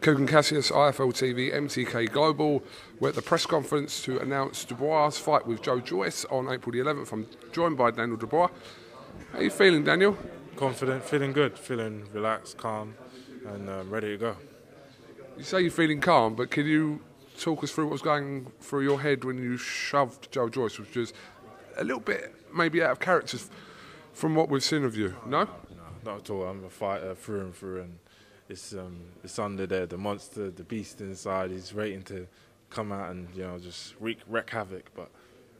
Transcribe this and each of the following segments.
Kugan Cassius, IFL TV, MTK Global. We're at the press conference to announce Dubois' fight with Joe Joyce on April the 11th. I'm joined by Daniel Dubois. How are you feeling, Daniel? Confident, feeling good, feeling relaxed, calm, and um, ready to go. You say you're feeling calm, but can you talk us through what was going through your head when you shoved Joe Joyce, which was a little bit maybe out of character from what we've seen of you? No? No, not at all. I'm a fighter through and through, and it's um, it's under there. The monster, the beast inside, he's waiting to come out and you know just wreak, wreak havoc. But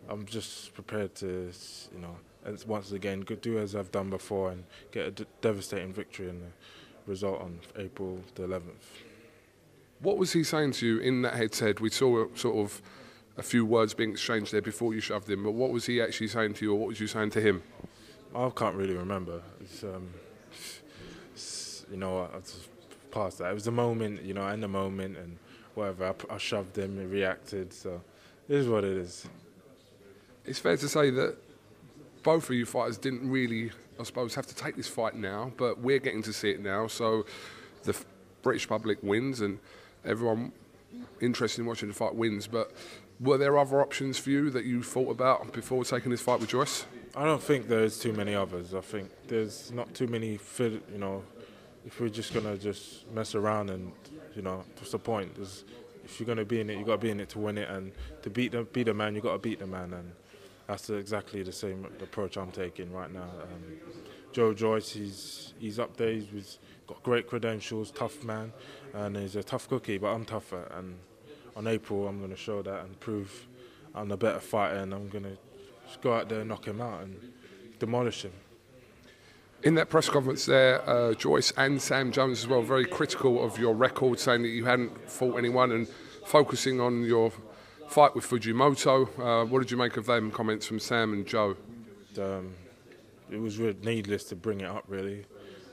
I'm just prepared to you know and once again do as I've done before and get a devastating victory and the result on April the 11th. What was he saying to you in that headset? We saw sort of a few words being exchanged there before you shoved him, but what was he actually saying to you, or what was you saying to him? I can't really remember. It's, um, it's, you know, I just past that. It was a moment, you know, in the moment and whatever. I, I shoved him, he reacted. So it is what it is. It's fair to say that both of you fighters didn't really, I suppose, have to take this fight now, but we're getting to see it now. So the British public wins and everyone interested in watching the fight wins. But were there other options for you that you thought about before taking this fight with Joyce? I don't think there's too many others. I think there's not too many, you know, if we're just gonna just mess around and you know what's the point? There's, if you're gonna be in it, you got to be in it to win it, and to beat the beat the man, you got to beat the man, and that's exactly the same approach I'm taking right now. Um, Joe Joyce, he's he's up there. He's got great credentials, tough man, and he's a tough cookie. But I'm tougher, and on April I'm to show that and prove I'm a better fighter, and I'm going to go out there and knock him out and demolish him. In that press conference there, uh, Joyce and Sam Jones as well, very critical of your record, saying that you hadn't fought anyone and focusing on your fight with Fujimoto. Uh, what did you make of them comments from Sam and Joe? Um, it was really needless to bring it up, really.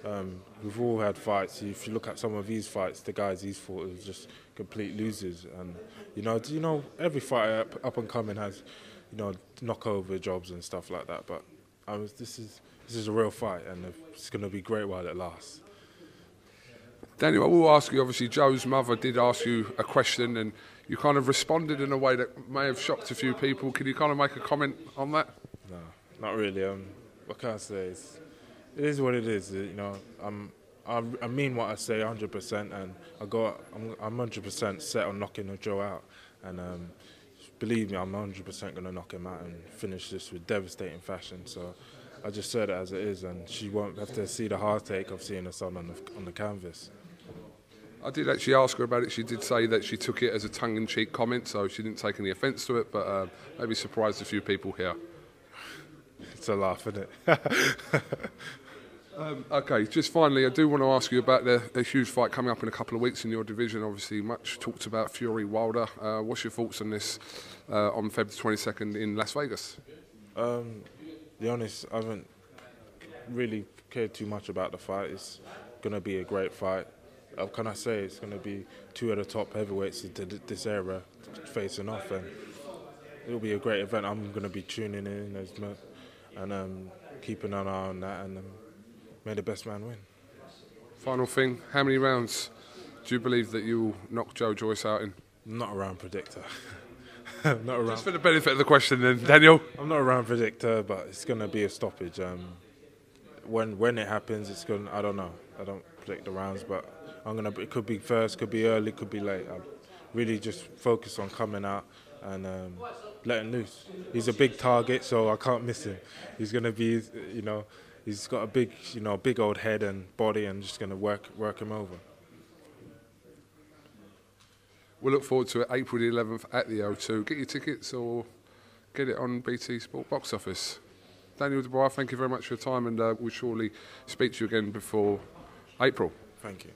Um, we've all had fights. If you look at some of these fights, the guys he's fought are just complete losers. And you know, you know, every fighter up, up and coming has, you know, knockover jobs and stuff like that. But I was, this is this is a real fight, and it's going to be great while it lasts. Daniel, I will ask you. Obviously, Joe's mother did ask you a question, and you kind of responded in a way that may have shocked a few people. Can you kind of make a comment on that? No, not really. Um, what can I say? It's, it is what it is. You know, I'm, I'm I mean what I say 100%, and I got I'm, I'm 100% set on knocking Joe out, and um, believe me, I'm 100% going to knock him out and finish this with devastating fashion. So I just said it as it is, and she won't have to see the heartache of seeing her son on the on the canvas. I did actually ask her about it. She did say that she took it as a tongue-in-cheek comment, so she didn't take any offence to it, but uh, maybe surprised a few people here. It's a laugh, isn't it? um, okay, just finally, I do want to ask you about the, the, huge fight coming up in a couple of weeks in your division. Obviously, much talked about Fury Wilder. Uh, what's your thoughts on this uh, on February 22nd in Las Vegas? Um, be honest, I haven't really cared too much about the fight. It's going to be a great fight. How can I say it's going to be two of the top heavyweights into this era facing off, and it'll be a great event. I'm going to be tuning in and um, keeping an eye on that, and um, may the best man win. Final thing: How many rounds do you believe that you will knock Joe Joyce out in? Not a round predictor. not around. Just for the benefit of the question, then, Daniel. I'm not a round predictor, but it's going to be a stoppage. Um, when when it happens, it's going. I don't know. I don't predict the rounds, but I'm gonna. It could be first, could be early, could be late. I'm really just focus on coming out and um, letting loose. He's a big target, so I can't miss him. He's gonna be, you know, he's got a big, you know, big old head and body, and just gonna work work him over. We'll look forward to it April the 11th at the O2. Get your tickets or get it on BT Sport box office. Daniel Dubois, thank you very much for your time, and uh, we'll surely speak to you again before April. Thank you.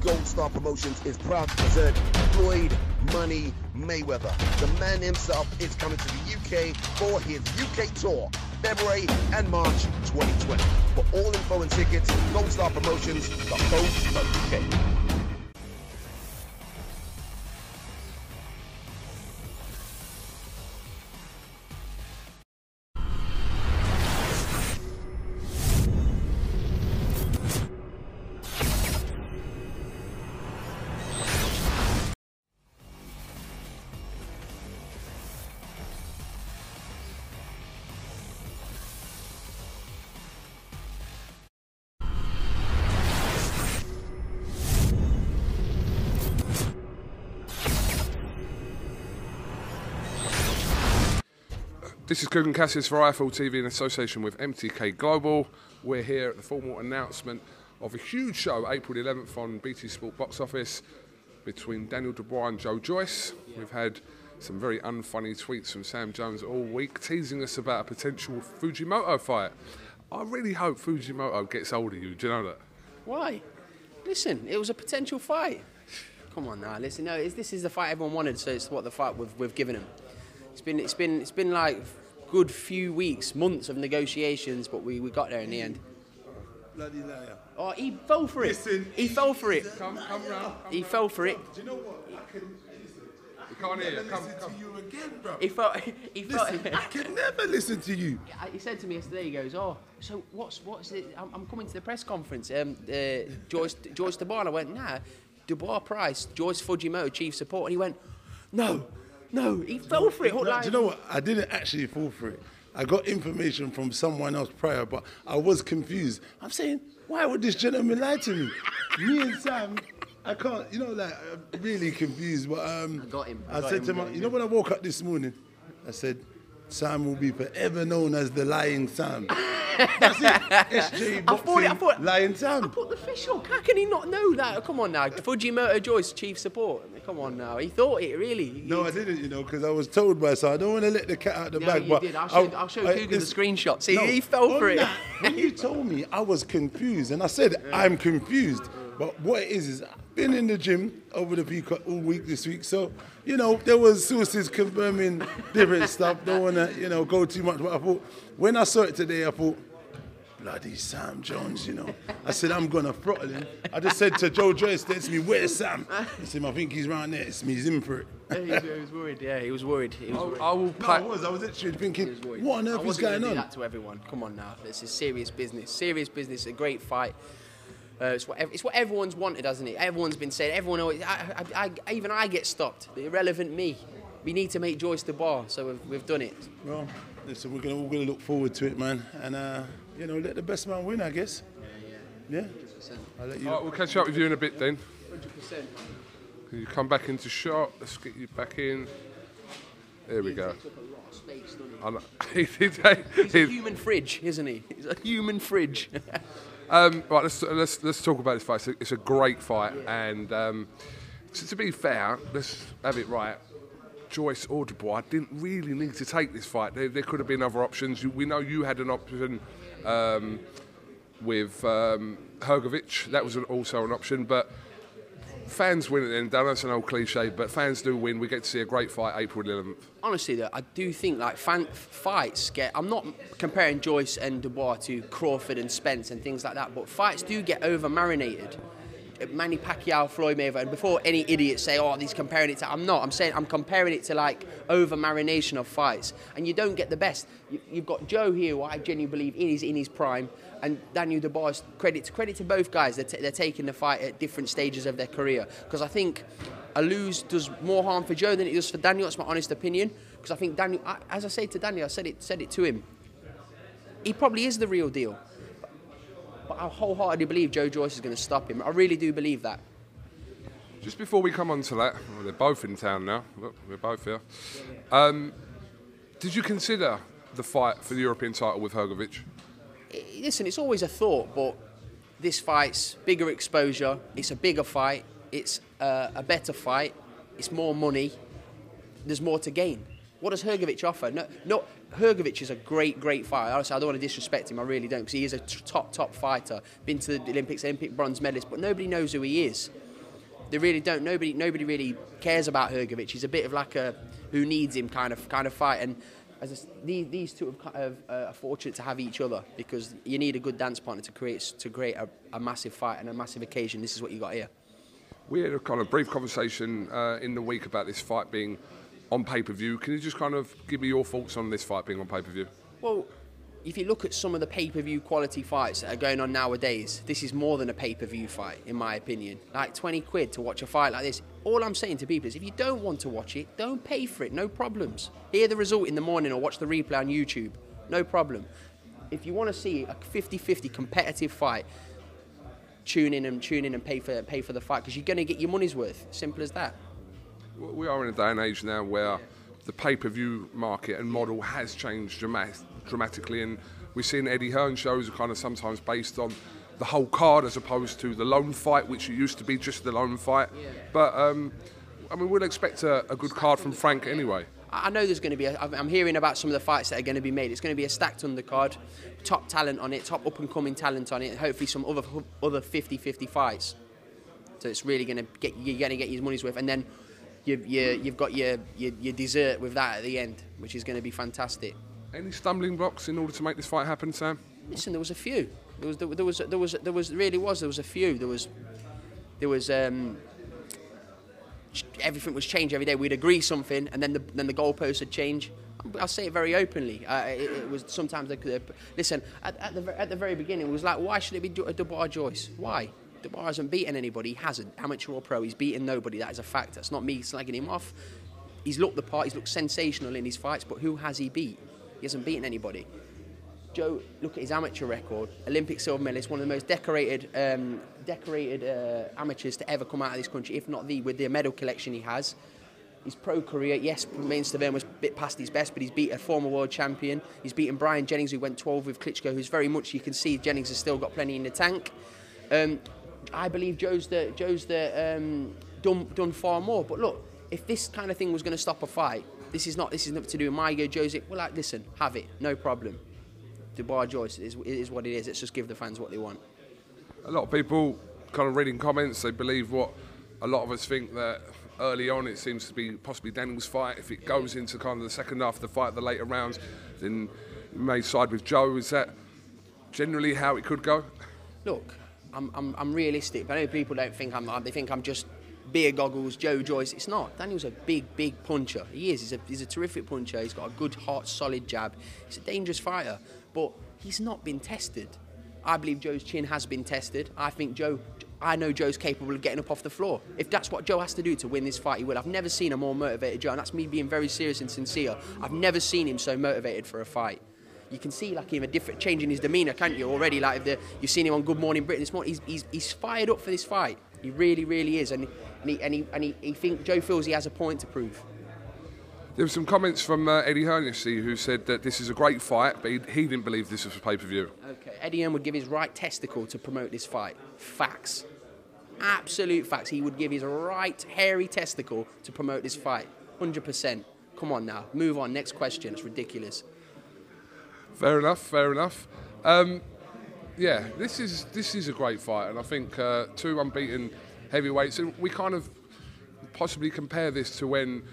Gold Star Promotions is proud to present Floyd Money Mayweather. The man himself is coming to the UK for his UK tour, February and March 2020. For all info and tickets, goldstarpromotions.co.uk. This is Kugan Cassius for IFL TV in association with MTK Global. We're here at the formal announcement of a huge show, April 11th on BT Sport Box Office, between Daniel Dubois and Joe Joyce. We've had some very unfunny tweets from Sam Jones all week, teasing us about a potential Fujimoto fight. I really hope Fujimoto gets hold of you. Do you know that? Why? Listen, it was a potential fight. Come on now, listen. No, this is the fight everyone wanted, so it's what the fight we've, we've given him. It's been, it's been, it's been like good few weeks, months of negotiations, but we, we got there in the end. Bloody liar. Oh, he fell for it. Listen, he fell for it. Come, come round. He fell for it. Do you know what? I can We can't hear you. Come, listen come. to you again, bro. He felt. He felt. Listen, I can never listen to you. He said to me yesterday, he goes, "Oh, so what's what's it? I'm, I'm coming to the press conference. Um, uh, Joyce Joyce Dubois." And I went, "Nah, Dubois Price, Joyce Fujimoto, chief support." And he went, "No, no." He fell for it. No, like- do you know what? I didn't actually fall for it. I got information from someone else prior, but I was confused. I'm saying, why would this gentleman lie to me? me and Sam, I can't, you know, like, I'm really confused. But um, I got him. I I, got said him, to got him, him. you know, when I woke up this morning, I said, Sam will be forever known as the lying Sam. That's it. SJ I thought it. I Boxing, thought. lying I Sam. put the fish hook. How can he not know that? Oh, come on now, Fujimoto Joyce, chief support. Come on now, he thought it really. No, I didn't, you know, because I was told by so I don't want to let the cat out of the No, bag. you but did. I'll I- show, I'll show I- Cougar the it's- screenshot. See, No, he fell for it. that, when you told me, I was confused, and I said I'm confused. But what it is is been in the gym over the week all week this week, so you know there was sources confirming different stuff. Don't want to you know go too much, but I thought when I saw it today, I thought. Bloody Sam Jones, you know. I said, I'm going to throttle him. I just said to Joe Joyce, to me, where's Sam? I said, I think he's round there. It's me, he's in for it. he, was, he was worried. Yeah, he was worried. He was worried. I will No, I was. I was literally thinking, He was worried. what on I earth is wasn't gonna going do on? that to everyone. Come on now, this is serious business. Serious business. A great fight. Uh, it's, what, it's what everyone's wanted, hasn't it? Everyone's been saying. Everyone always. I, I, I, even I get stopped. The irrelevant me. We need to make Joyce the bar, so we've, we've done it. Well, listen, we're gonna all gonna look forward to it, man, and uh, you know, let the best man win, I guess. Yeah. I'll let you. All right, we'll catch up with you in a bit then. 100%. Can you come back into shot? Let's get you back in. There we go. Takes up a lot of space, he? I know. he did. He's a human fridge, isn't he? He's a human fridge. Um, right, let's, let's let's talk about this fight. It's a, it's a great fight, and um, to be fair, let's have it right. Joyce or Dubois didn't really need to take this fight. There, there could have been other options. We know you had an option um, with um, Hrgovic. That was an, also an option, but fans win at the end. That's an old cliche, but fans do win. We get to see a great fight April 11th. honestly though, I do think like fan fights get. I'm not comparing Joyce and Dubois to Crawford and Spence and things like that, but fights do get over marinated. Manny Pacquiao, Floyd Mayweather, and before any idiots say, "Oh, he's comparing it to," I'm not. I'm saying I'm comparing it to like over marination of fights, and you don't get the best. You, you've got Joe here, who I genuinely believe is in his prime, and Daniel Dubois. Credit to credit to both guys. They're, t- they're taking the fight at different stages of their career because I think a lose does more harm for Joe than it does for Daniel. That's my honest opinion. Because I think Daniel, I, as I say to Daniel, I said it said it to him. He probably is the real deal. But I wholeheartedly believe Joe Joyce is going to stop him. I really do believe that. Just before we come on to that, well, they're both in town now. Look, we're both here. Um, did you consider the fight for the European title with Hrgovic? Listen, it's always a thought, but this fight's bigger exposure. It's a bigger fight. It's uh, a better fight. It's more money. There's more to gain. What does Hrgovic offer? No, no. Hrgovic is a great, great fighter. Honestly, I don't want to disrespect him. I really don't, because he is a top, top fighter. Been to the Olympics, Olympic bronze medalist, but nobody knows who he is. They really don't. Nobody, nobody really cares about Hrgovic. He's a bit of like a who needs him kind of kind of fight. And as s these, these two have, of, uh, are fortunate to have each other because you need a good dance partner to create to create a, a massive fight and a massive occasion. This is what you got here. We had a kind of brief conversation uh, in the week about this fight being on pay per view. Can you just kind of give me your thoughts on this fight being on pay per view? Well, if you look at some of the pay-per-view quality fights that are going on nowadays, this is more than a pay-per-view fight, in my opinion. Like 20 quid to watch a fight like this. All I'm saying to people is, if you don't want to watch it, don't pay for it. No problems. Hear the result in the morning or watch the replay on YouTube. No problem. If you want to see a 50-50 competitive fight, tune in and tune in and pay for pay for the fight because you're going to get your money's worth. Simple as that. We are in a day and age now where the pay-per-view market and model has changed dramatic, dramatically, and we've seen Eddie Hearn shows are kind of sometimes based on the whole card as opposed to the lone fight, which it used to be just the lone fight. But um, I mean, we'll expect a, a good card from Frank anyway. I I know there's going to be. A, I'm I'm hearing about some of the fights that are going to be made. It's going to be a stacked undercard, top talent on it, top up and coming talent on it, and hopefully some other other 50-50 fights. So it's really going to get you're going to get your money's worth, and then you you you've got your, your your dessert with that at the end, which is going to be fantastic. Any stumbling blocks in order to make this fight happen, Sam? Listen, there was a few. There was there, was there was there was really was there was a few. There was there was um, everything was changed every day. We'd agree something, and then the then the goalposts would change. I'll say it very openly. Uh, it, it was sometimes they could listen at, at the at the very beginning. It was like, why should it be a Dubois Joyce? Why? Dubois hasn't beaten anybody. He hasn't. Amateur or pro, he's beaten nobody. That is a fact. That's not me slagging him off. He's looked the part. He's looked sensational in his fights, but who has he beat? He hasn't beaten anybody. Joe, look at his amateur record. Olympic silver medalist, one of the most decorated, um, decorated uh, amateurs to ever come out of this country, if not the, with the medal collection he has. His pro career, yes, Main Stiverne was a bit past his best, but he's beat a former world champion. He's beaten Bryant Jennings, who went 12 with Klitschko, who's very much, you can see Jennings has still got plenty in the tank. Um, I believe Joe's the, Joe's the, um, done, done far more. But look, if this kind of thing was going to stop a fight, this is not this is nothing to do with my ego, Joe's. It, well, like, listen, have it, no problem. Dubois Joyce is, it is what it is. Let's just give the fans what they want. a lot of people kind of reading comments, they believe what a lot of us think that early on it seems to be possibly Daniel's fight. If it goes into kind of the second half of the fight, the later rounds, then you may side with Joe. Is that generally how it could go? Look, I'm, I'm, I'm realistic, but I know people don't think I'm. Uh, they think I'm just beer goggles, Joe Joyce. It's not. Daniel's a big, big puncher. He is. He's a, he's a terrific puncher. He's got a good, hot, solid jab. He's a dangerous fighter, but he's not been tested. I believe Joe's chin has been tested. I think Joe. I know Joe's capable of getting up off the floor. If that's what Joe has to do to win this fight, he will. I've never seen a more motivated Joe, and that's me being very serious and sincere. I've never seen him so motivated for a fight. You can see like him a different change in his demeanour, can't you? Already, like the, you've seen him on Good Morning Britain this morning. He's, he's, he's fired up for this fight. He really, really is, and and he and he, and he, he think Joe feels he has a point to prove. There were some comments from uh, Eddie Hearn yesterday who said that this is a great fight, but he, he didn't believe this was for pay per view. Okay, Eddie Hearn would give his right testicle to promote this fight. Facts. Absolute facts. He would give his right hairy testicle to promote this fight. 100%. Come on now. Move on. Next question. It's ridiculous. Fair enough, fair enough. Um, yeah, this is this is a great fight, and I think uh, two unbeaten heavyweights. And we kind of possibly compare this to when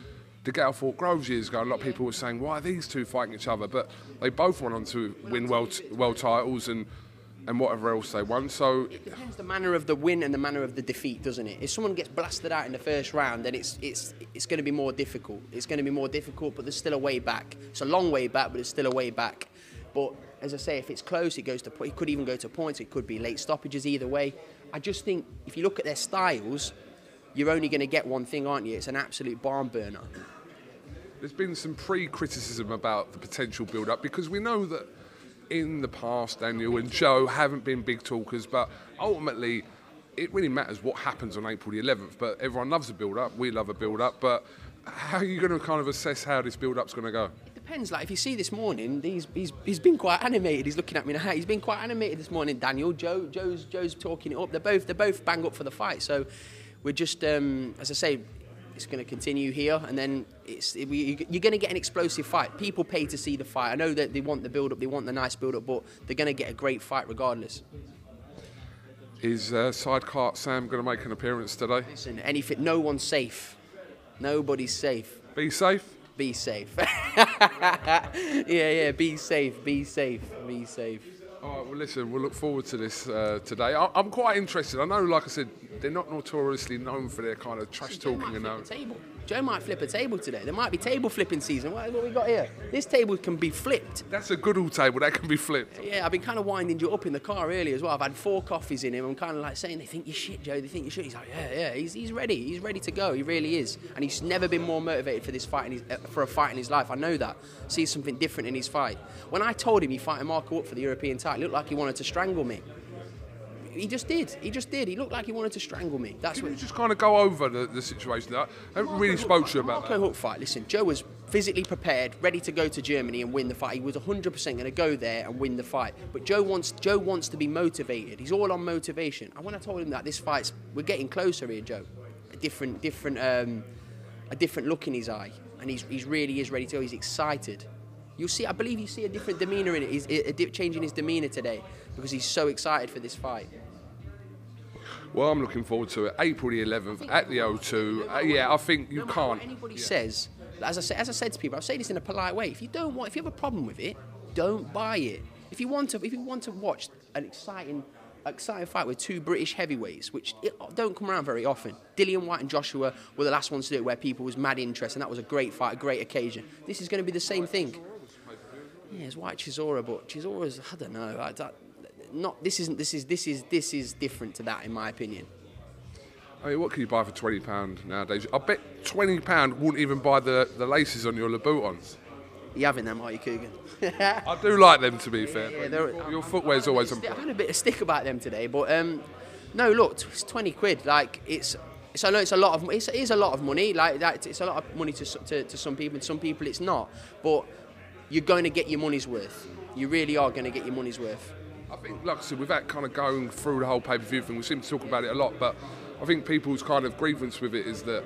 DeGale fought Groves years ago. A lot of people were saying, "Why are these two fighting each other?" But they both went on to win world world titles and and whatever else they won. So it depends the manner of the win and the manner of the defeat, doesn't it? If someone gets blasted out in the first round, then it's it's it's going to be more difficult. It's going to be more difficult, but there's still a way back. It's a long way back, but it's still a way back. But as I say, if it's close, it goes to it could even go to points. It could be late stoppages. Either way, I just think if you look at their styles, you're only going to get one thing, aren't you? It's an absolute barn burner. there's been some pre-criticism about the potential build-up because we know that in the past Daniel and Joe haven't been big talkers, but ultimately it really matters what happens on April the 11th. But everyone loves a build-up. We love a build-up. But how are you going to kind of assess how this build-up's going to go? Depends. Like if you see this morning, he's, he's, he's been quite animated. He's looking at me now. He's been quite animated this morning. Daniel, Joe, Joe's Joe's talking it up. They're both they're both bang up for the fight. So we're just um, as I say, it's going to continue here, and then it's it, we, you're going to get an explosive fight. People pay to see the fight. I know that they want the build up, they want the nice build up, but they're going to get a great fight regardless. Is uh, Sidecar Sam going to make an appearance today? Listen, anything, no one's safe. Nobody's safe. Be safe. Be safe. yeah, yeah. Be safe. Be safe. Be safe. All right, well, listen, we'll look forward to this uh, today. I- I'm quite interested. I know, like I said, they're not notoriously known for their kind of trash talking and flip that. Joe might flip a table today. There might be table flipping season. What, what we got here? This table can be flipped. That's a good old table. That can be flipped. Yeah, I've been kind of winding you up in the car earlier as well. I've had four coffees in him. I'm kind of like saying, they think you're shit, Joe. They think you're shit. He's like, yeah, yeah. He's, he's ready. He's ready to go. He really is. And he's never been more motivated for this fight, in his, uh, for a fight in his life. I know that. See something different in his fight. When I told him he fighting Marco up for the European title, it looked like he wanted to strangle me. He just did. He just did. He looked like he wanted to strangle me. That's Can what. you just kind of go over the, the situation? I haven't really spoke to you about Marco that. Hook fight. Listen, Joe was physically prepared, ready to go to Germany and win the fight. He was 100% going to go there and win the fight. But Joe wants Joe wants to be motivated. He's all on motivation. And when I told him that this fight's we're getting closer here, Joe, a different different um, a different look in his eye, and he's he's really is ready to go. He's excited. You'll see. I believe you see a different demeanour in it. He's a, a dip change in his demeanour today because he's so excited for this fight. Well, I'm looking forward to it. April the 11th at the O2. Uh, yeah, I think you no can't. Anybody says, as I say, as I said to people, I'll say this in a polite way. If you don't want, if you have a problem with it, don't buy it. If you want to, if you want to watch an exciting, exciting fight with two British heavyweights, which it, don't come around very often. Dillian Whyte and Joshua were the last ones to do it, where people was mad interest, and that was a great fight, a great occasion. This is going to be the same thing. Yeah, it's Whyte Chisora, but Chisora's, I don't know. I, that, not this isn't this is this is this is different to that in my opinion. I mean, what can you buy for twenty pound nowadays? I bet twenty pound wouldn't even buy the, the laces on your Louboutins. You having them, are you, Kugan? I do like them to be fair. Yeah, but they're- your footwear's always on I've had a bit of stick about them today, but um, no, look, it's twenty quid. Like it's, it's I know it's a lot of it's, it is a lot of money. Like that, it's a lot of money to, s- to to some people, and some people it's not. But you're going to get your money's worth. You really are going to get your money's worth. I think, like I said, without kind of going through the whole pay per view thing, we seem to talk about it a lot, but I think people's kind of grievance with it is that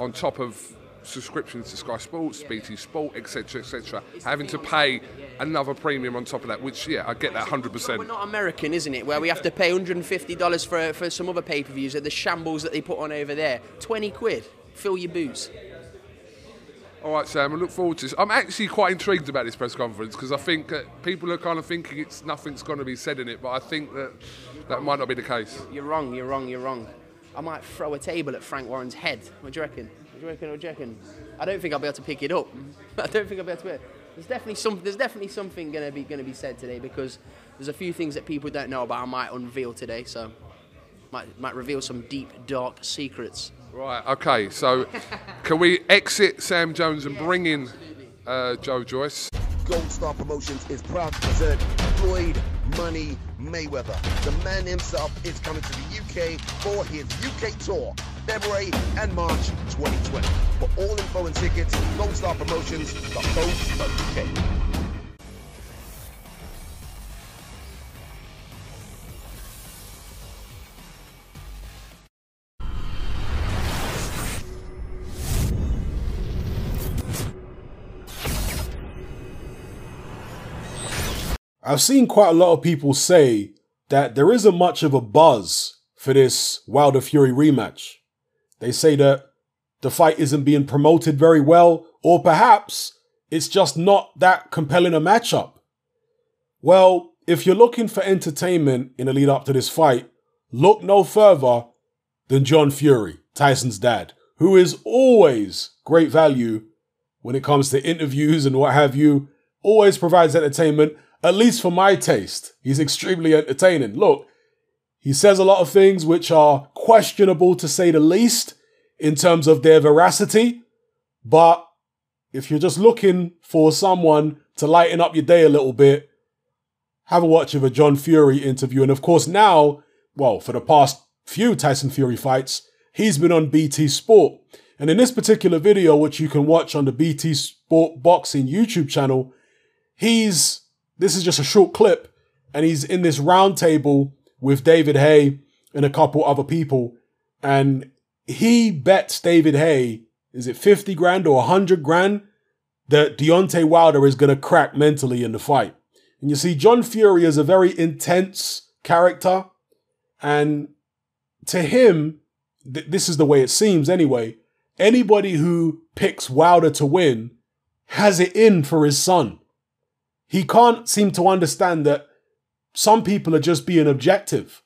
on top of subscriptions to Sky Sports, BT Sport, etc., etc., having to pay another premium on top of that, which, yeah, I get that 100%. We're not American, isn't it? Where we have to pay 150 dollars for for some other pay per views at the shambles that they put on over there. Twenty quid, fill your boots. All right, Sam, I look forward to this. I'm actually quite intrigued about this press conference because I think people are kind of thinking it's nothing's going to be said in it, but I think that that might not be the case. You're wrong. You're wrong. You're wrong. I might throw a table at Frank Warren's head. What do you reckon? What do you reckon? What do you reckon? I don't think I'll be able to pick it up. I don't think I'll be able to. Pick it. There's definitely some. There's definitely something gonna be gonna be said today because there's a few things that people don't know about. I might unveil today, so might might reveal some deep dark secrets. Right, okay, so can we exit Sam Jones and bring in uh, Joe Joyce? Gold Star Promotions is proud to present Floyd Money Mayweather. The man himself is coming to the UK for his UK tour, February and March 2020. For all info and tickets, gold star promotions dot goldstarpromotions.co.uk. I've seen quite a lot of people say that there isn't much of a buzz for this Wilder Fury rematch. They say that the fight isn't being promoted very well, or perhaps it's just not that compelling a matchup. Well, if you're looking for entertainment in the lead up to this fight, look no further than John Fury, Tyson's dad, who is always great value when it comes to interviews and what have you, always provides entertainment, at least for my taste. He's extremely entertaining. Look, he says a lot of things which are questionable to say the least in terms of their veracity, but if you're just looking for someone to lighten up your day a little bit, have a watch of a John Fury interview. And of course, now, well, for the past few Tyson Fury fights, he's been on BT Sport. And in this particular video, which you can watch on the BT Sport Boxing YouTube channel, he's this is just a short clip, and he's in this round table with David Haye and a couple other people, and he bets David Haye, is it 50 grand or 100 grand, that Deontay Wilder is going to crack mentally in the fight. And you see, John Fury is a very intense character, and to him, th- this is the way it seems anyway. Anybody who picks Wilder to win has it in for his son. He can't seem to understand that some people are just being objective.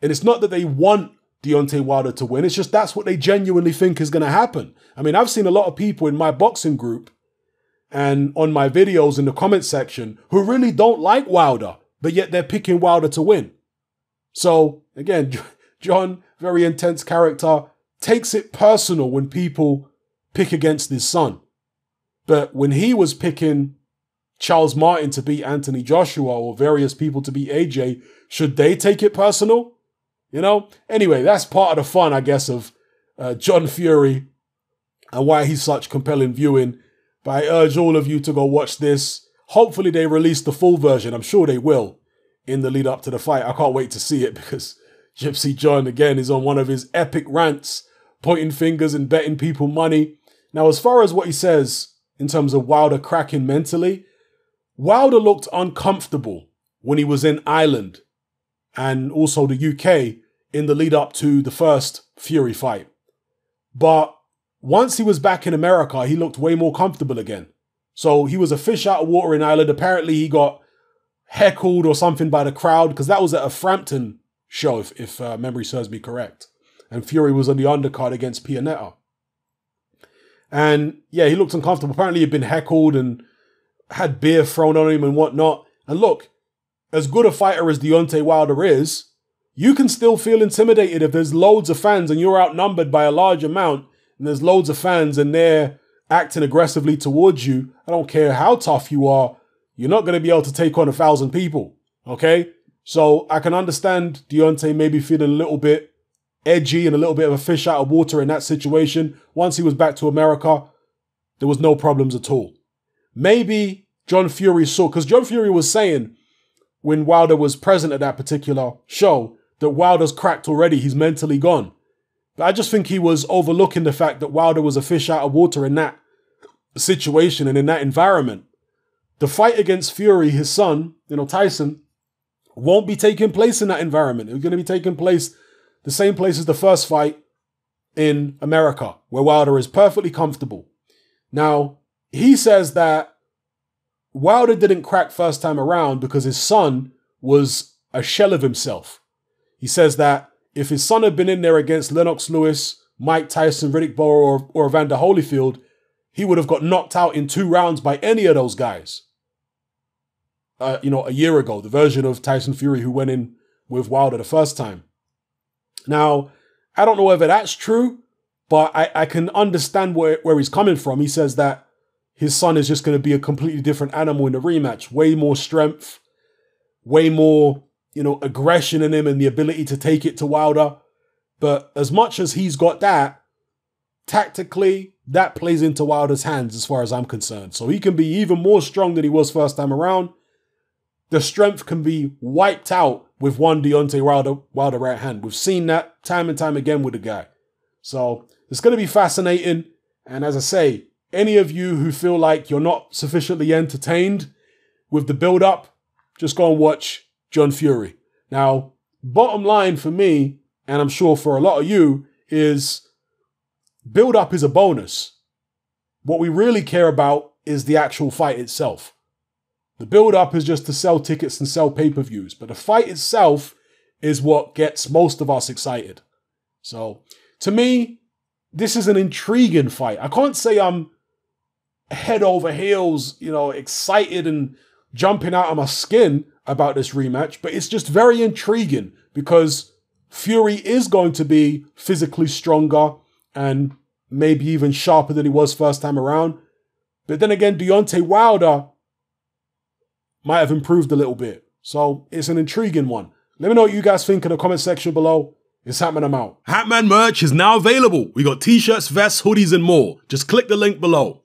And it's not that they want Deontay Wilder to win, it's just that's what they genuinely think is going to happen. I mean, I've seen a lot of people in my boxing group and on my videos in the comment section who really don't like Wilder, but yet they're picking Wilder to win. So, again, John, very intense character, takes it personal when people pick against his son. But when he was picking Charles Martin to beat Anthony Joshua or various people to beat AJ, should they take it personal? You know? Anyway, that's part of the fun, I guess, of uh, John Fury and why he's such compelling viewing. But I urge all of you to go watch this. Hopefully, they release the full version. I'm sure they will in the lead up to the fight. I can't wait to see it because Gypsy John, again, is on one of his epic rants, pointing fingers and betting people money. Now, as far as what he says in terms of Wilder cracking mentally, Wilder looked uncomfortable when he was in Ireland and also the UK in the lead up to the first Fury fight. But once he was back in America, he looked way more comfortable again. So he was a fish out of water in Ireland. Apparently, he got heckled or something by the crowd because that was at a Frampton show, if, if uh, memory serves me correct. And Fury was on the undercard against Pianeta. And yeah, he looked uncomfortable. Apparently, he'd been heckled and had beer thrown on him and whatnot. And look, as good a fighter as Deontay Wilder is, you can still feel intimidated if there's loads of fans and you're outnumbered by a large amount and there's loads of fans and they're acting aggressively towards you. I don't care how tough you are, you're not going to be able to take on a thousand people. Okay? So I can understand Deontay maybe feeling a little bit edgy and a little bit of a fish out of water in that situation. Once he was back to America, there was no problems at all. Maybe John Fury saw, because John Fury was saying when Wilder was present at that particular show that Wilder's cracked already, he's mentally gone. But I just think he was overlooking the fact that Wilder was a fish out of water in that situation and in that environment. The fight against Fury, his son, you know, Tyson, won't be taking place in that environment. It's going to be taking place the same place as the first fight in America, where Wilder is perfectly comfortable. Now, he says that Wilder didn't crack first time around because his son was a shell of himself. He says that if his son had been in there against Lennox Lewis, Mike Tyson, Riddick Bowe, or, or Evander Holyfield, he would have got knocked out in two rounds by any of those guys. Uh, you know, a year ago, the version of Tyson Fury who went in with Wilder the first time. Now, I don't know whether that's true, but I, I can understand where, where he's coming from. He says that his son is just going to be a completely different animal in the rematch, way more strength, way more, you know, aggression in him and the ability to take it to Wilder. But as much as he's got that, tactically, that plays into Wilder's hands as far as I'm concerned. So he can be even more strong than he was first time around. The strength can be wiped out with one Deontay Wilder, Wilder right hand. We've seen that time and time again with the guy. So it's going to be fascinating. And as I say, any of you who feel like you're not sufficiently entertained with the build up, just go and watch John Fury. Now, bottom line for me, and I'm sure for a lot of you, is build up is a bonus. What we really care about is the actual fight itself. The build up is just to sell tickets and sell pay per views, but the fight itself is what gets most of us excited. So, to me, this is an intriguing fight. I can't say I'm head over heels, you know, excited and jumping out of my skin about this rematch, but it's just very intriguing because Fury is going to be physically stronger and maybe even sharper than he was first time around. But then again, Deontay Wilder might have improved a little bit. So it's an intriguing one. Let me know what you guys think in the comment section below. It's Hatman, I'm out. Hatman merch is now available. We got t-shirts, vests, hoodies, and more. Just click the link below.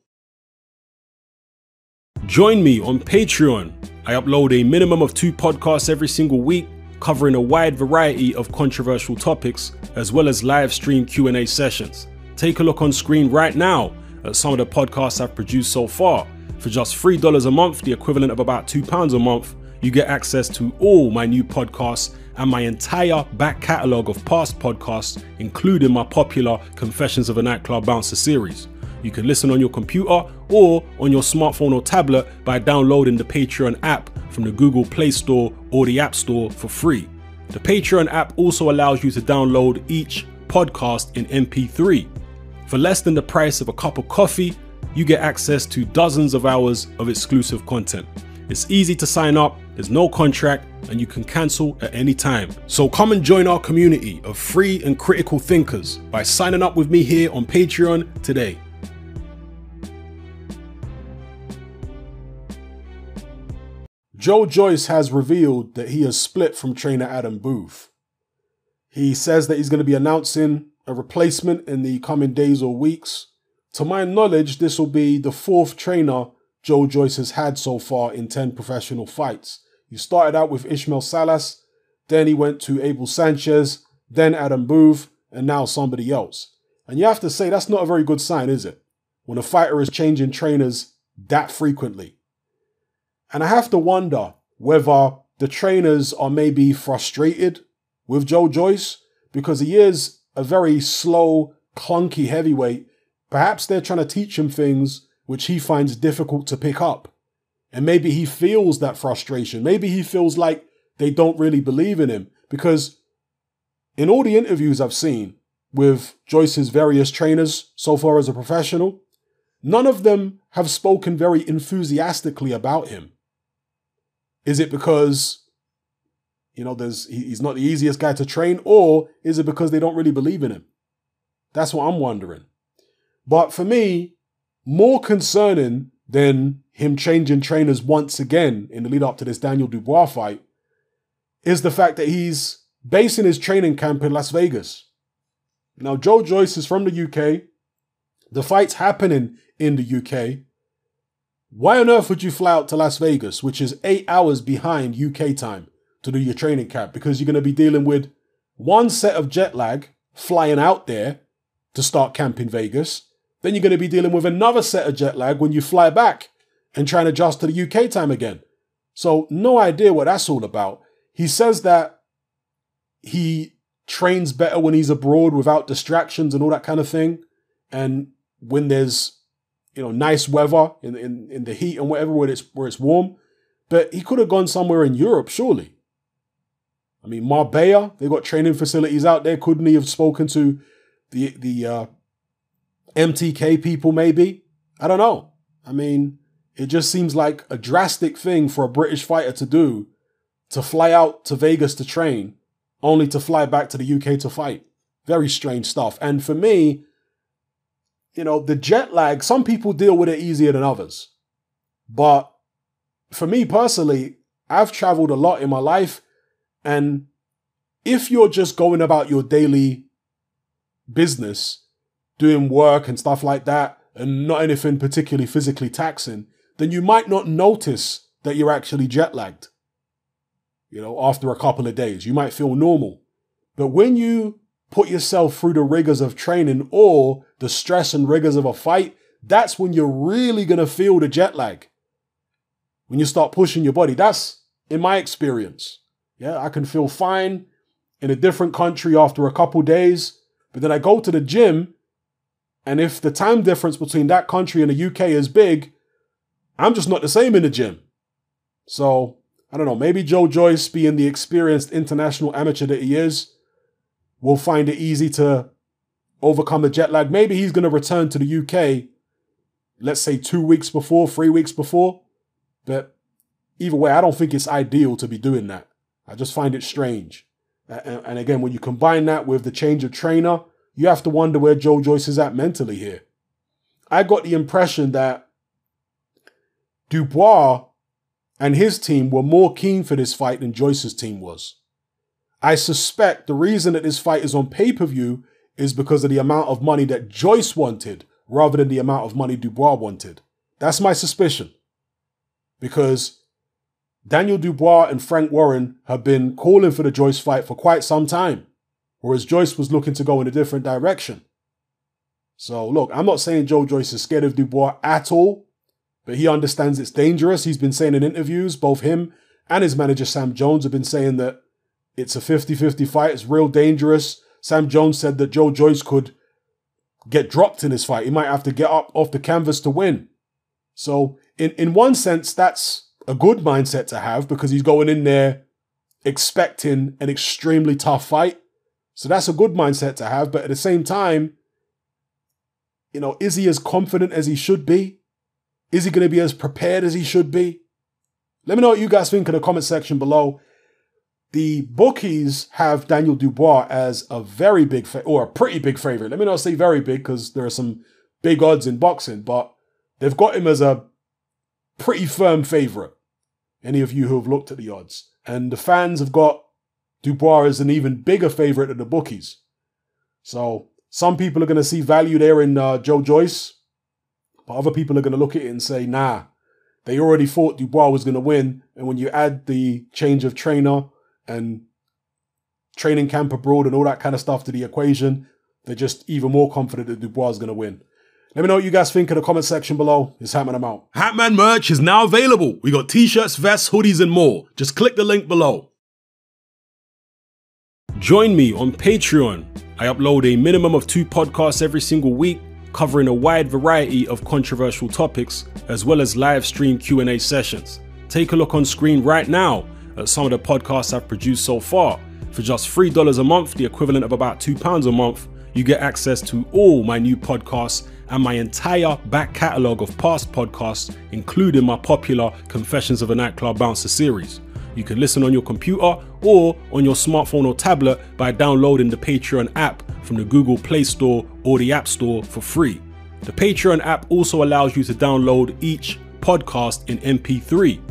Join me on Patreon. I upload a minimum of two podcasts every single week, covering a wide variety of controversial topics, as well as live stream Q&A sessions. Take a look on screen right now at some of the podcasts I've produced so far. For just $3 a month, the equivalent of about £2 a month, you get access to all my new podcasts and my entire back catalogue of past podcasts, including my popular Confessions of a Nightclub Bouncer series. You can listen on your computer or on your smartphone or tablet by downloading the Patreon app from the Google Play Store or the App Store for free. The Patreon app also allows you to download each podcast in MP3. For less than the price of a cup of coffee, you get access to dozens of hours of exclusive content. It's easy to sign up, there's no contract, and you can cancel at any time. So come and join our community of free and critical thinkers by signing up with me here on Patreon today. Joe Joyce has revealed that he has split from trainer Adam Booth. He says that he's going to be announcing a replacement in the coming days or weeks to my knowledge, this will be the fourth trainer Joe Joyce has had so far in 10 professional fights. He started out with Ishmael Salas, then he went to Abel Sanchez, then Adam Booth, and now somebody else. And you have to say that's not a very good sign, is it? When a fighter is changing trainers that frequently. And I have to wonder whether the trainers are maybe frustrated with Joe Joyce because he is a very slow, clunky heavyweight. Perhaps they're trying to teach him things which he finds difficult to pick up. And maybe he feels that frustration. Maybe he feels like they don't really believe in him because in all the interviews I've seen with Joyce's various trainers so far as a professional, none of them have spoken very enthusiastically about him. Is it because you know there's he's not the easiest guy to train or is it because they don't really believe in him? That's what I'm wondering. But for me, more concerning than him changing trainers once again in the lead up to this Daniel Dubois fight is the fact that he's basing his training camp in Las Vegas. Now, Joe Joyce is from the UK. The fight's happening in the UK. Why on earth would you fly out to Las Vegas, which is eight hours behind UK time, to do your training camp? Because you're going to be dealing with one set of jet lag flying out there to start camp in Vegas. Then you're going to be dealing with another set of jet lag when you fly back and try and adjust to the UK time again. So, no idea what that's all about. He says that he trains better when he's abroad without distractions and all that kind of thing. And when there's you know nice weather in in, in the heat and whatever where it's where it's warm. But he could have gone somewhere in Europe, surely. I mean, Marbella, they've got training facilities out there. Couldn't he have spoken to the the uh, MTK people? Maybe I don't know. I mean, it just seems like a drastic thing for a British fighter to do, to fly out to Vegas to train, only to fly back to the UK to fight. Very strange stuff. And for me, you know, the jet lag, some people deal with it easier than others. But for me personally, I've traveled a lot in my life. And if you're just going about your daily business, doing work and stuff like that, and not anything particularly physically taxing, then you might not notice that you're actually jet lagged. You know, after a couple of days, you might feel normal. But when you put yourself through the rigors of training or the stress and rigors of a fight, that's when you're really going to feel the jet lag. When you start pushing your body, that's in my experience. Yeah, I can feel fine in a different country after a couple days, but then I go to the gym, and if the time difference between that country and the UK is big, I'm just not the same in the gym. So, I don't know, maybe Joe Joyce, being the experienced international amateur that he is, will find it easy to overcome the jet lag. Maybe he's going to return to the UK, let's say two weeks before, three weeks before. But either way, I don't think it's ideal to be doing that. I just find it strange. And again, when you combine that with the change of trainer, you have to wonder where Joe Joyce is at mentally here. I got the impression that Dubois and his team were more keen for this fight than Joyce's team was. I suspect the reason that this fight is on pay per view is because of the amount of money that Joyce wanted rather than the amount of money Dubois wanted. That's my suspicion. Because Daniel Dubois and Frank Warren have been calling for the Joyce fight for quite some time, whereas Joyce was looking to go in a different direction. So, look, I'm not saying Joe Joyce is scared of Dubois at all, but he understands it's dangerous. He's been saying in interviews, both him and his manager Sam Jones have been saying that it's a 50 50 fight. It's real dangerous. Sam Jones said that Joe Joyce could get dropped in this fight. He might have to get up off the canvas to win. So, in, in one sense, that's a good mindset to have because he's going in there expecting an extremely tough fight. So, that's a good mindset to have. But at the same time, you know, is he as confident as he should be? Is he going to be as prepared as he should be? Let me know what you guys think in the comment section below. The bookies have Daniel Dubois as a very big fa- or a pretty big favorite. Let me not say very big because there are some big odds in boxing, but they've got him as a pretty firm favorite. Any of you who have looked at the odds, and the fans have got Dubois as an even bigger favorite than the bookies. So some people are going to see value there in uh, Joe Joyce But other people are going to look at it and say, nah, they already thought Dubois was going to win. And when you add the change of trainer and training camp abroad and all that kind of stuff to the equation, they're just even more confident that Dubois is going to win. Let me know what you guys think in the comment section below. It's Hatman, I'm out. Hatman merch is now available. We got t-shirts, vests, hoodies, and more. Just click the link below. Join me on Patreon. I upload a minimum of two podcasts every single week, covering a wide variety of controversial topics, as well as live stream Q&A sessions. Take a look on screen right now at some of the podcasts I've produced so far. For just $3 a month, the equivalent of about £2 a month, you get access to all my new podcasts and my entire back catalogue of past podcasts, including my popular Confessions of a Nightclub Bouncer series. You can listen on your computer or on your smartphone or tablet by downloading the Patreon app from the Google Play Store or the App Store for free. The Patreon app also allows you to download each podcast in MP3.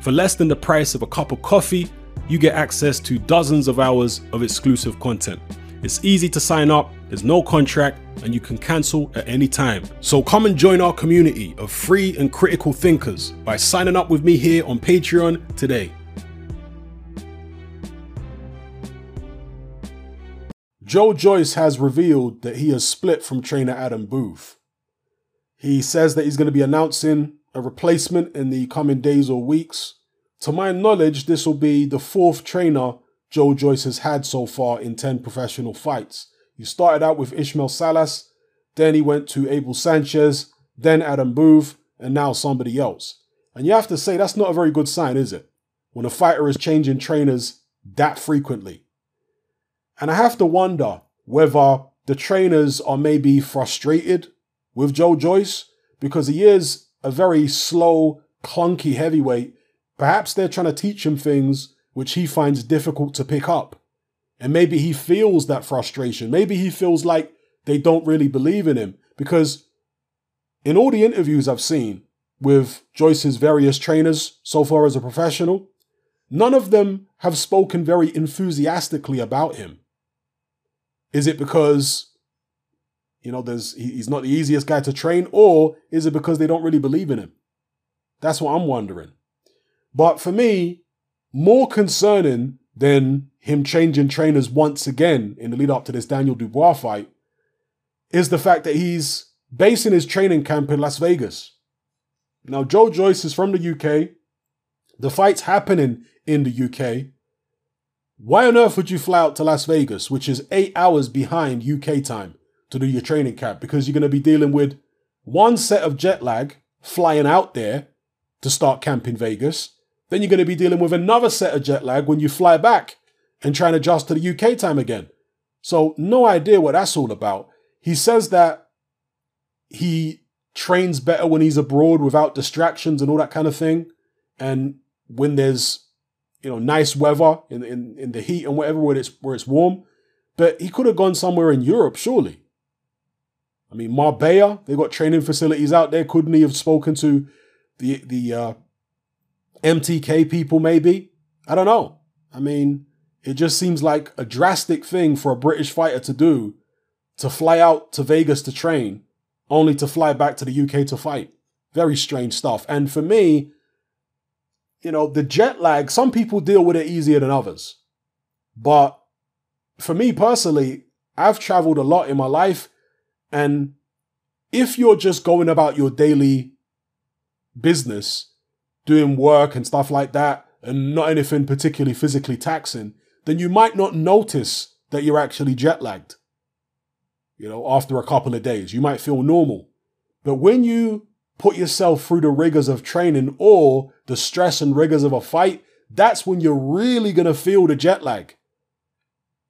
For less than the price of a cup of coffee, you get access to dozens of hours of exclusive content. It's easy to sign up, there's no contract, and you can cancel at any time. So come and join our community of free and critical thinkers by signing up with me here on Patreon today. Joe Joyce has revealed that he has split from trainer Adam Booth. He says that he's going to be announcing a replacement in the coming days or weeks. To my knowledge, this will be the fourth trainer Joe Joyce has had so far in 10 professional fights. He started out with Ismael Salas, then he went to Abel Sanchez, then Adam Booth, and now somebody else. And you have to say that's not a very good sign, is it? When a fighter is changing trainers that frequently. And I have to wonder whether the trainers are maybe frustrated with Joe Joyce because he is a very slow, clunky heavyweight. Perhaps they're trying to teach him things which he finds difficult to pick up. And maybe he feels that frustration. Maybe he feels like they don't really believe in him because in all the interviews I've seen with Joyce's various trainers so far as a professional, none of them have spoken very enthusiastically about him. Is it because you know there's he's not the easiest guy to train or is it because they don't really believe in him? That's what I'm wondering. But for me, more concerning than him changing trainers once again in the lead up to this Daniel Dubois fight is the fact that he's basing his training camp in Las Vegas. Now, Joe Joyce is from the UK. The fight's happening in the UK. Why on earth would you fly out to Las Vegas, which is eight hours behind UK time, to do your training camp? Because you're going to be dealing with one set of jet lag flying out there to start camp in Vegas. Then you're going to be dealing with another set of jet lag when you fly back and try and adjust to the UK time again. So, no idea what that's all about. He says that he trains better when he's abroad without distractions and all that kind of thing. And when there's you know, nice weather in, in, in the heat and whatever where it's where it's warm. But he could have gone somewhere in Europe, surely. I mean, Marbella, they got training facilities out there. Couldn't he have spoken to the the uh, MTK people? Maybe I don't know. I mean, it just seems like a drastic thing for a British fighter to do, to fly out to Vegas to train, only to fly back to the UK to fight. Very strange stuff. And for me, you know, the jet lag, some people deal with it easier than others. But for me personally, I've traveled a lot in my life. And if you're just going about your daily business, doing work and stuff like that, and not anything particularly physically taxing, then you might not notice that you're actually jet lagged. You know, after a couple of days, you might feel normal. But when you put yourself through the rigors of training or the stress and rigors of a fight, that's when you're really going to feel the jet lag.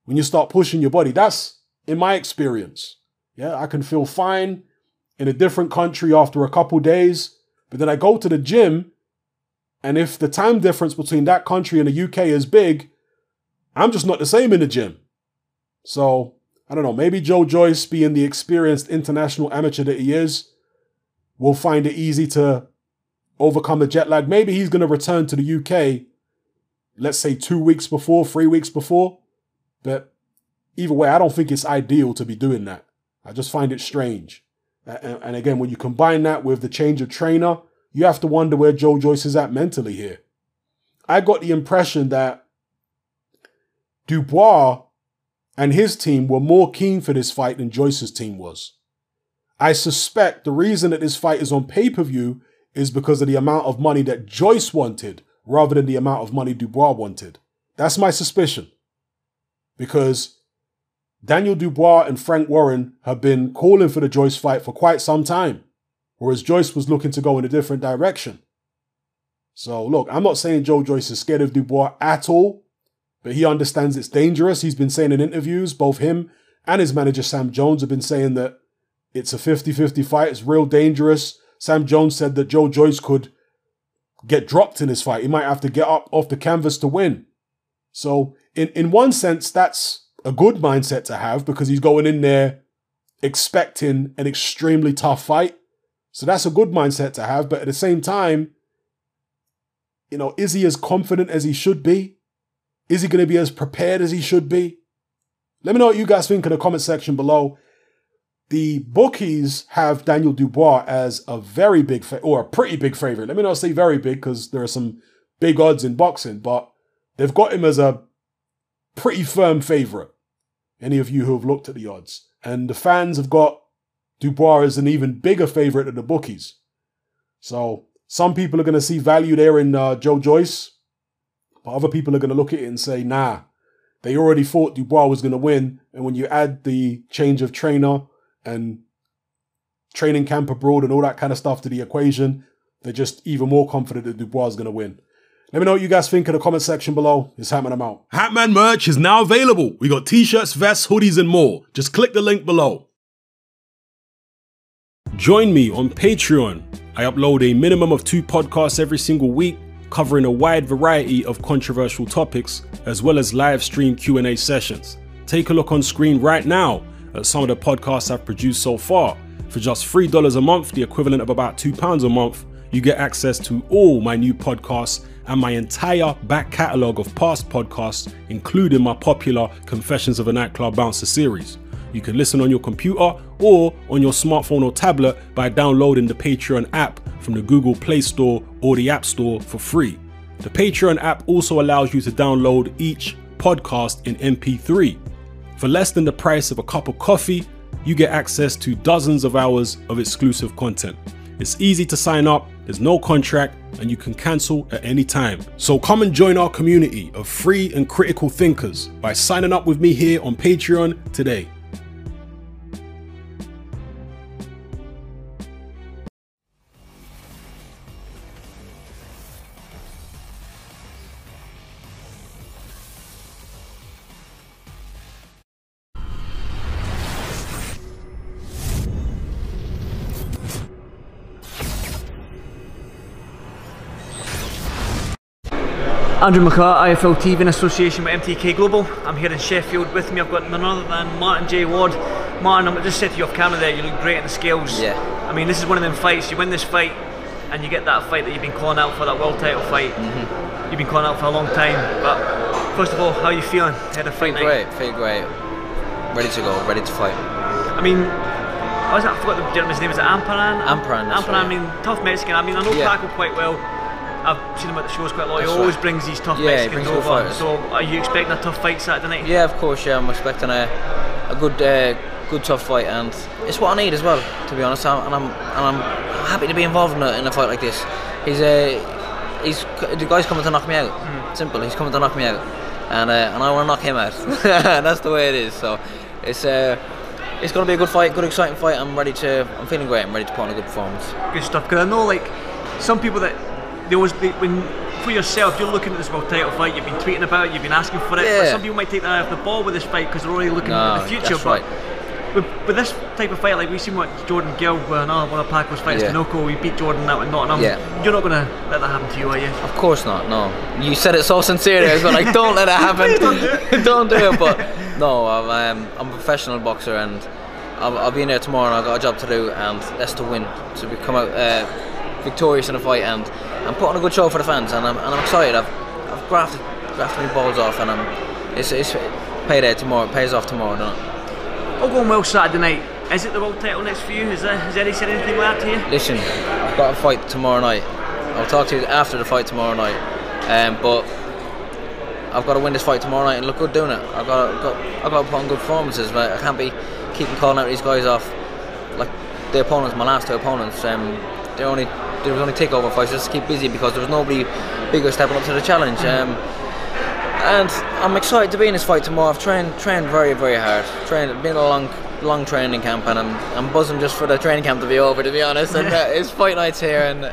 When you start pushing your body, that's in my experience. Yeah, I can feel fine in a different country after a couple days, but then I go to the gym, and if the time difference between that country and the UK is big, I'm just not the same in the gym. So, I don't know, maybe Joe Joyce, being the experienced international amateur that he is, will find it easy to overcome the jet lag. Maybe he's going to return to the UK, let's say two weeks before, three weeks before. But either way, I don't think it's ideal to be doing that. I just find it strange. And, and again, when you combine that with the change of trainer, you have to wonder where Joe Joyce is at mentally here. I got the impression that Dubois and his team were more keen for this fight than Joyce's team was. I suspect the reason that this fight is on pay per view is because of the amount of money that Joyce wanted rather than the amount of money Dubois wanted. That's my suspicion. Because Daniel Dubois and Frank Warren have been calling for the Joyce fight for quite some time, whereas Joyce was looking to go in a different direction. So, look, I'm not saying Joe Joyce is scared of Dubois at all, but he understands it's dangerous. He's been saying in interviews, both him and his manager Sam Jones have been saying that it's a 50 50 fight, it's real dangerous. Sam Jones said that Joe Joyce could get dropped in this fight. He might have to get up off the canvas to win. So, in, in one sense, that's a good mindset to have because he's going in there expecting an extremely tough fight. So, that's a good mindset to have. But at the same time, you know, is he as confident as he should be? Is he going to be as prepared as he should be? Let me know what you guys think in the comment section below. The bookies have Daniel Dubois as a very big fa- or a pretty big favorite. Let me not say very big because there are some big odds in boxing, but they've got him as a pretty firm favorite. Any of you who have looked at the odds, and the fans have got Dubois as an even bigger favorite than the bookies. So some people are going to see value there in uh, Joe Joyce, but other people are going to look at it and say, nah, they already thought Dubois was going to win. And when you add the change of trainer and training camp abroad and all that kind of stuff to the equation, they're just even more confident that Dubois is going to win. Let me know what you guys think in the comment section below. It's Hatman, I'm out. Hatman merch is now available. We got t-shirts, vests, hoodies, and more. Just click the link below. Join me on Patreon. I upload a minimum of two podcasts every single week covering a wide variety of controversial topics as well as live stream Q&A sessions. Take a look on screen right now at some of the podcasts I've produced so far. For just $3 a month, the equivalent of about £2 a month, you get access to all my new podcasts and my entire back catalogue of past podcasts, including my popular Confessions of a Nightclub Bouncer series. You can listen on your computer or on your smartphone or tablet by downloading the Patreon app from the Google Play Store or the App Store for free. The Patreon app also allows you to download each podcast in MP3. For less than the price of a cup of coffee, you get access to dozens of hours of exclusive content. It's easy to sign up, there's no contract, and you can cancel at any time. So come and join our community of free and critical thinkers by signing up with me here on Patreon today. Andrew McCart, IFL TV in association with MTK Global. I'm here in Sheffield. With me, I've got none other than Martin J. Ward. Martin, I'm just said to you off camera there, you look great in the scales. Yeah. I mean, this is one of them fights. You win this fight, and you get that fight that you've been calling out for, that world title fight. Mm-hmm. You've been calling out for a long time. But first of all, how are you feeling ahead of fight Feel great, feel great. Ready to go, ready to fight. I mean, I, was, I forgot the gentleman's name. Is it Amparan? Amparan, Amparan. right. I mean, tough Mexican. I mean, I know Yeah. Paco quite well. I've seen him at the shows quite a lot. That's he always right. brings these tough Yeah, Mexicans over. fighters. So, are you expecting a tough fight Saturday night? Yeah, of course. Yeah, I'm expecting a, a good, uh, good tough fight, and it's what I need as well. To be honest, I'm, and I'm and I'm happy to be involved in a, in a fight like this. He's a he's the guy's coming to knock me out. Hmm. Simple. He's coming to knock me out, and uh, and I want to knock him out. That's the way it is. So it's uh, it's going to be a good fight, good exciting fight. I'm ready to. I'm feeling great. I'm ready to put on a good performance. good stuff. Because I know, like, some people that they was they, when for yourself, you're looking at this world title fight. You've been tweeting about it. You've been asking for it. But Yeah. some people might take that off the ball with this fight because they're already looking No, at the future. that's but right. with, with this type of fight, like we've seen what Jordan Gill, with another one of Paco's fights, Yeah. Tinoco, we beat Jordan out in Nottingham. Yeah. You're not going to let that happen to you, are you? Of course not. No, you said it so sincerely. I was like, don't let it happen. don't do it. But no, I'm um, I'm a professional boxer, and I'll, I'll be in there tomorrow. and I've got a job to do, and that's to win. So we come out uh, victorious in a fight, and I'm putting a good show for the fans, and I'm and I'm excited. I've I've grafted grafted my balls off, and I'm it's it's payday tomorrow. It pays off tomorrow, don't it? All going well Saturday night. Is it the world title next for you? Is there, has Eddie said anything like that to you? Listen, I've got a fight tomorrow night. I'll talk to you after the fight tomorrow night. Um, but I've got to win this fight tomorrow night and look good doing it. I've got, got I've got to put on good performances. But I can't be keeping calling out these guys off like the opponents. My last two opponents, um, they only there was only takeover fights just to keep busy because there was nobody bigger stepping up to the challenge. Um, and I'm excited to be in this fight tomorrow. I've trained trained very very hard. Trained been a long long training camp and I'm, I'm buzzing just for the training camp to be over to be honest. And uh, it's fight nights here and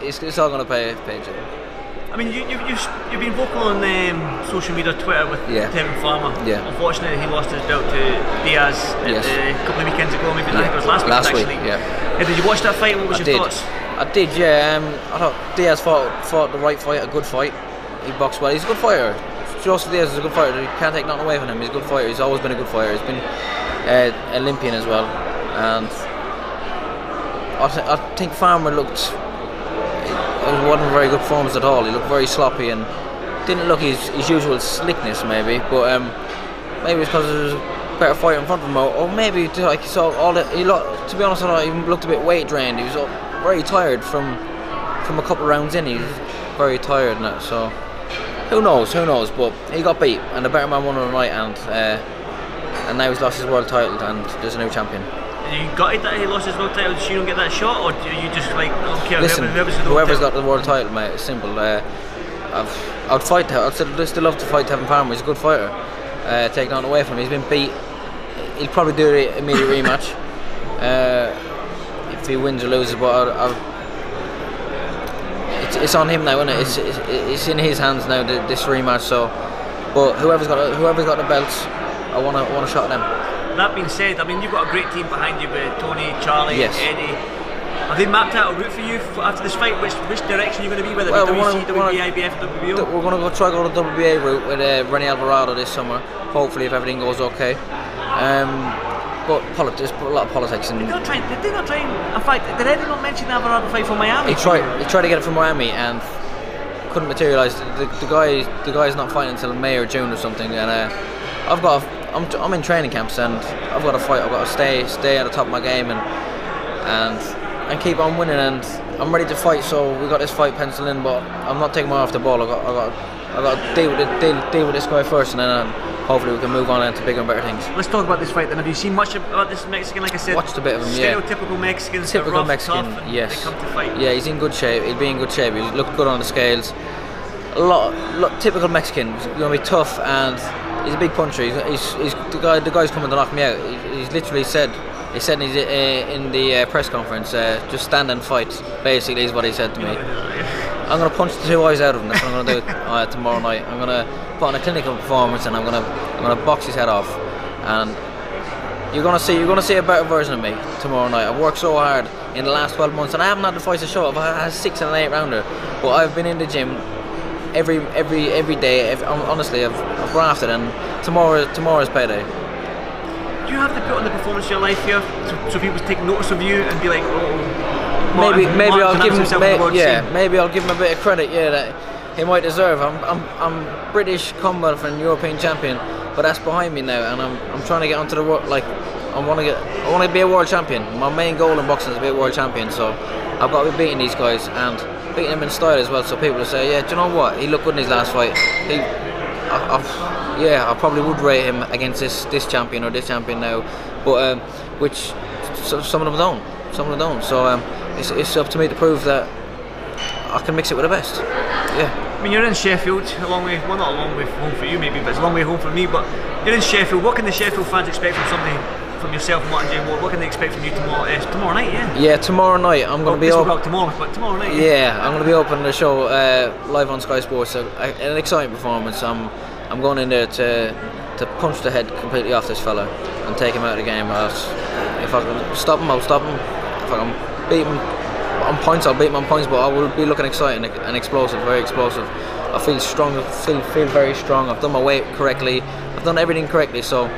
it's, it's all going to pay pay. Jim. I mean, you, you, you've, you've been vocal on um, social media, Twitter with Yeah. Tevin Farmer. Yeah. Unfortunately, he lost his belt to Diaz Yes. uh, a couple of weekends ago. Maybe I Yeah. think it was last week. Last week, actually. yeah. Did you watch that fight? What was I your did. thoughts? I did, yeah. Um, I thought Diaz fought fought the right fight, a good fight. He boxed well. He's a good fighter. Joseph Diaz is a good fighter. You can't take nothing away from him. He's a good fighter. He's always been a good fighter. He's been uh, Olympian as well, and I, th- I think Farmer looked. It wasn't very good performance at all. He looked very sloppy and didn't look his, his usual slickness, maybe. But um, maybe it's because there was a better fight in front of him, or, or maybe like he saw all the. He looked, to be honest, I thought he looked a bit weight drained. He was very tired from from a couple rounds in. He was very tired and that. So who knows? Who knows? But he got beat, and the better man won on the night, and uh, and now he's lost his world title, and there's a new champion. You gutted that he lost his world title? Did you don't get that shot, or do you just like don't care? Listen, whoever, whoever's, the world whoever's got the world title, mate, it's simple. Uh, I've, I'd fight. to- I'd still, still love to fight Tevin Farmer. He's a good fighter. Uh, take away from him. He's been beat. He'll probably do the immediate rematch uh, if he wins or loses. But I, I, it's, it's on him now, isn't it? It's, it's, it's in his hands now. This rematch. So, but whoever's got the- whoever's got the belts, I want to want a shot at them. That being said, I mean you've got a great team behind you with Tony, Charlie, Yes. Eddie. Have they mapped out a route for you after this fight? Which which direction you're going to be? Whether Well, it we be wanna- WC, WBA, IBF, WBO? We're going to go try go the WBA route with uh, René Alvarado this summer. Hopefully, if everything goes okay. Um, but politics, put a lot of politics, and Did they not try? Did they not try? In fact, did Eddie not mention the Alvarado fight from Miami? he tried he tried to get it from Miami and couldn't materialise. The, the guy the guy's not fighting until May or June or something. And uh, I've got I'm, I'm in training camps and I've got to fight. I've got to stay stay at the top of my game and and and keep on winning. And I'm ready to fight. So we got this fight penciled in, but I'm not taking my eye off the ball. I got I got I got to deal with it, deal, deal with this guy first, and then uh, hopefully we can move on into bigger and better things. Let's talk about this fight then. Have you seen much about this Mexican? Like I said, Watched a bit of him, yeah. Stereotypical Mexicans, Typical rough, Mexican, yes. They come to fight. Yeah, he's in good shape. He'll be in good shape. He looked good on the scales. A lot, lot typical Mexican. He's gonna be tough and he's a big puncher. He's, he's, he's the guy. The guy's coming to knock me out. He, he's literally said. He said in, his, uh, in the uh, press conference, uh, just stand and fight. Basically, is what he said to me. I'm gonna punch the two eyes out of him. That's what I'm gonna do uh, tomorrow night. I'm gonna put on a clinical performance and I'm gonna I'm gonna box his head off. And you're gonna see you're gonna see a better version of me tomorrow night. I've worked so hard in the last 12 months, and I haven't had the fight to show. Up, I've had a six and an eight rounder, but I've been in the gym every every every day. Every, honestly, I've grafted, and tomorrow tomorrow's payday. Do you have to put on the performance of your life here so, so people take notice of you and be like, oh, Maybe Martin- maybe Martin I'll give him himself on the may, yeah scene. maybe I'll give him a bit of credit. Yeah, that he might deserve. I'm I'm I'm British Commonwealth and European champion, but that's behind me now, and I'm I'm trying to get onto the world like. I want to get. I want to be a world champion. My main goal in boxing is to be a world champion. So I've got to be beating these guys and beating them in style as well. So people will say, "Yeah, do you know what? He looked good in his last fight. He, I, yeah, I probably would rate him against this this champion or this champion now, but um, which so, some of them don't. Some of them don't. So um, it's, it's up to me to prove that I can mix it with the best. Yeah. I mean, you're in Sheffield, a long way, well, not a long way home for you maybe, but it's a long way home for me. But you're in Sheffield. What can the Sheffield fans expect from somebody, from yourself, Martin J. Ward? What can they expect from you tomorrow? Uh, tomorrow night, yeah. Yeah, tomorrow night I'm going to be this will up. out tomorrow, but tomorrow night. Yeah, I'm going to be opening the show uh, live on Sky Sports. So, uh, an exciting performance. I'm I'm going in there to to punch the head completely off this fella and take him out of the game. Else, if I can stop him, I'll stop him. If I can beat him on points, I'll beat him on points. But I will be looking exciting and explosive, very explosive. I feel strong. I feel feel very strong. I've done my weight correctly. I've done everything correctly. So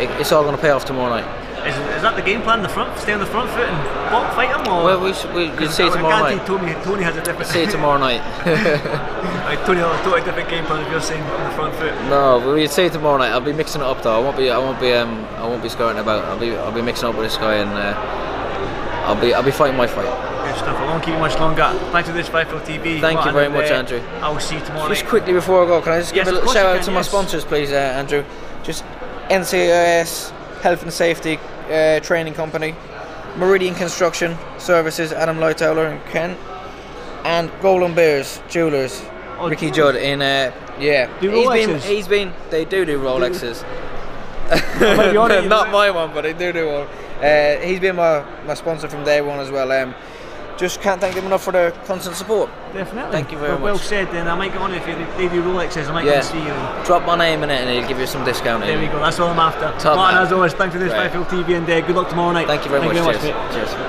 it, it's all going to pay off tomorrow night. Is, is that the game plan? The front, stay on the front foot and walk, fight him, or? Well, we should, we, we'll see I tomorrow night. Tony, Tony has a different. See you tomorrow night. Like, Tony has a totally different game plan if you're saying on the front foot. no, see you tomorrow night. I'll be mixing it up though. I won't be. I won't be. Um, I won't be skirting about. I'll be. I'll be mixing up with this guy and. Uh, I'll be. I'll be fighting my fight. Good stuff. I won't keep you much longer. Thanks for this, Fightville TV. Thank you very much, uh, Andrew. I will see you tomorrow Just night. quickly before I go, can I just Yes, give a little shout out can, to my sponsors, please, uh, Andrew? Just NCIS Health and Safety uh, Training Company, Meridian Construction Services, Adam Lightower and Ken, and Golden Bears Jewelers, Oh, Ricky Judd in. Uh, yeah, Do he's been. He's been. They do do Rolexes. might be on it, Not my one, but they do do one. Uh, he's been my, my sponsor from day one as well. Um, just can't thank him enough for the constant support. Definitely. Thank you very well, Well said. Then I might get on if you leave you Rolexes. I might Yeah. see you. Drop my name in it and he'll give you some discount. There we go. That's all I'm after. Top Martin, man. as always, thanks for this, Right. TV, and uh, good luck tomorrow night. Thank you very Thank much. You very Cheers. much mate. Cheers.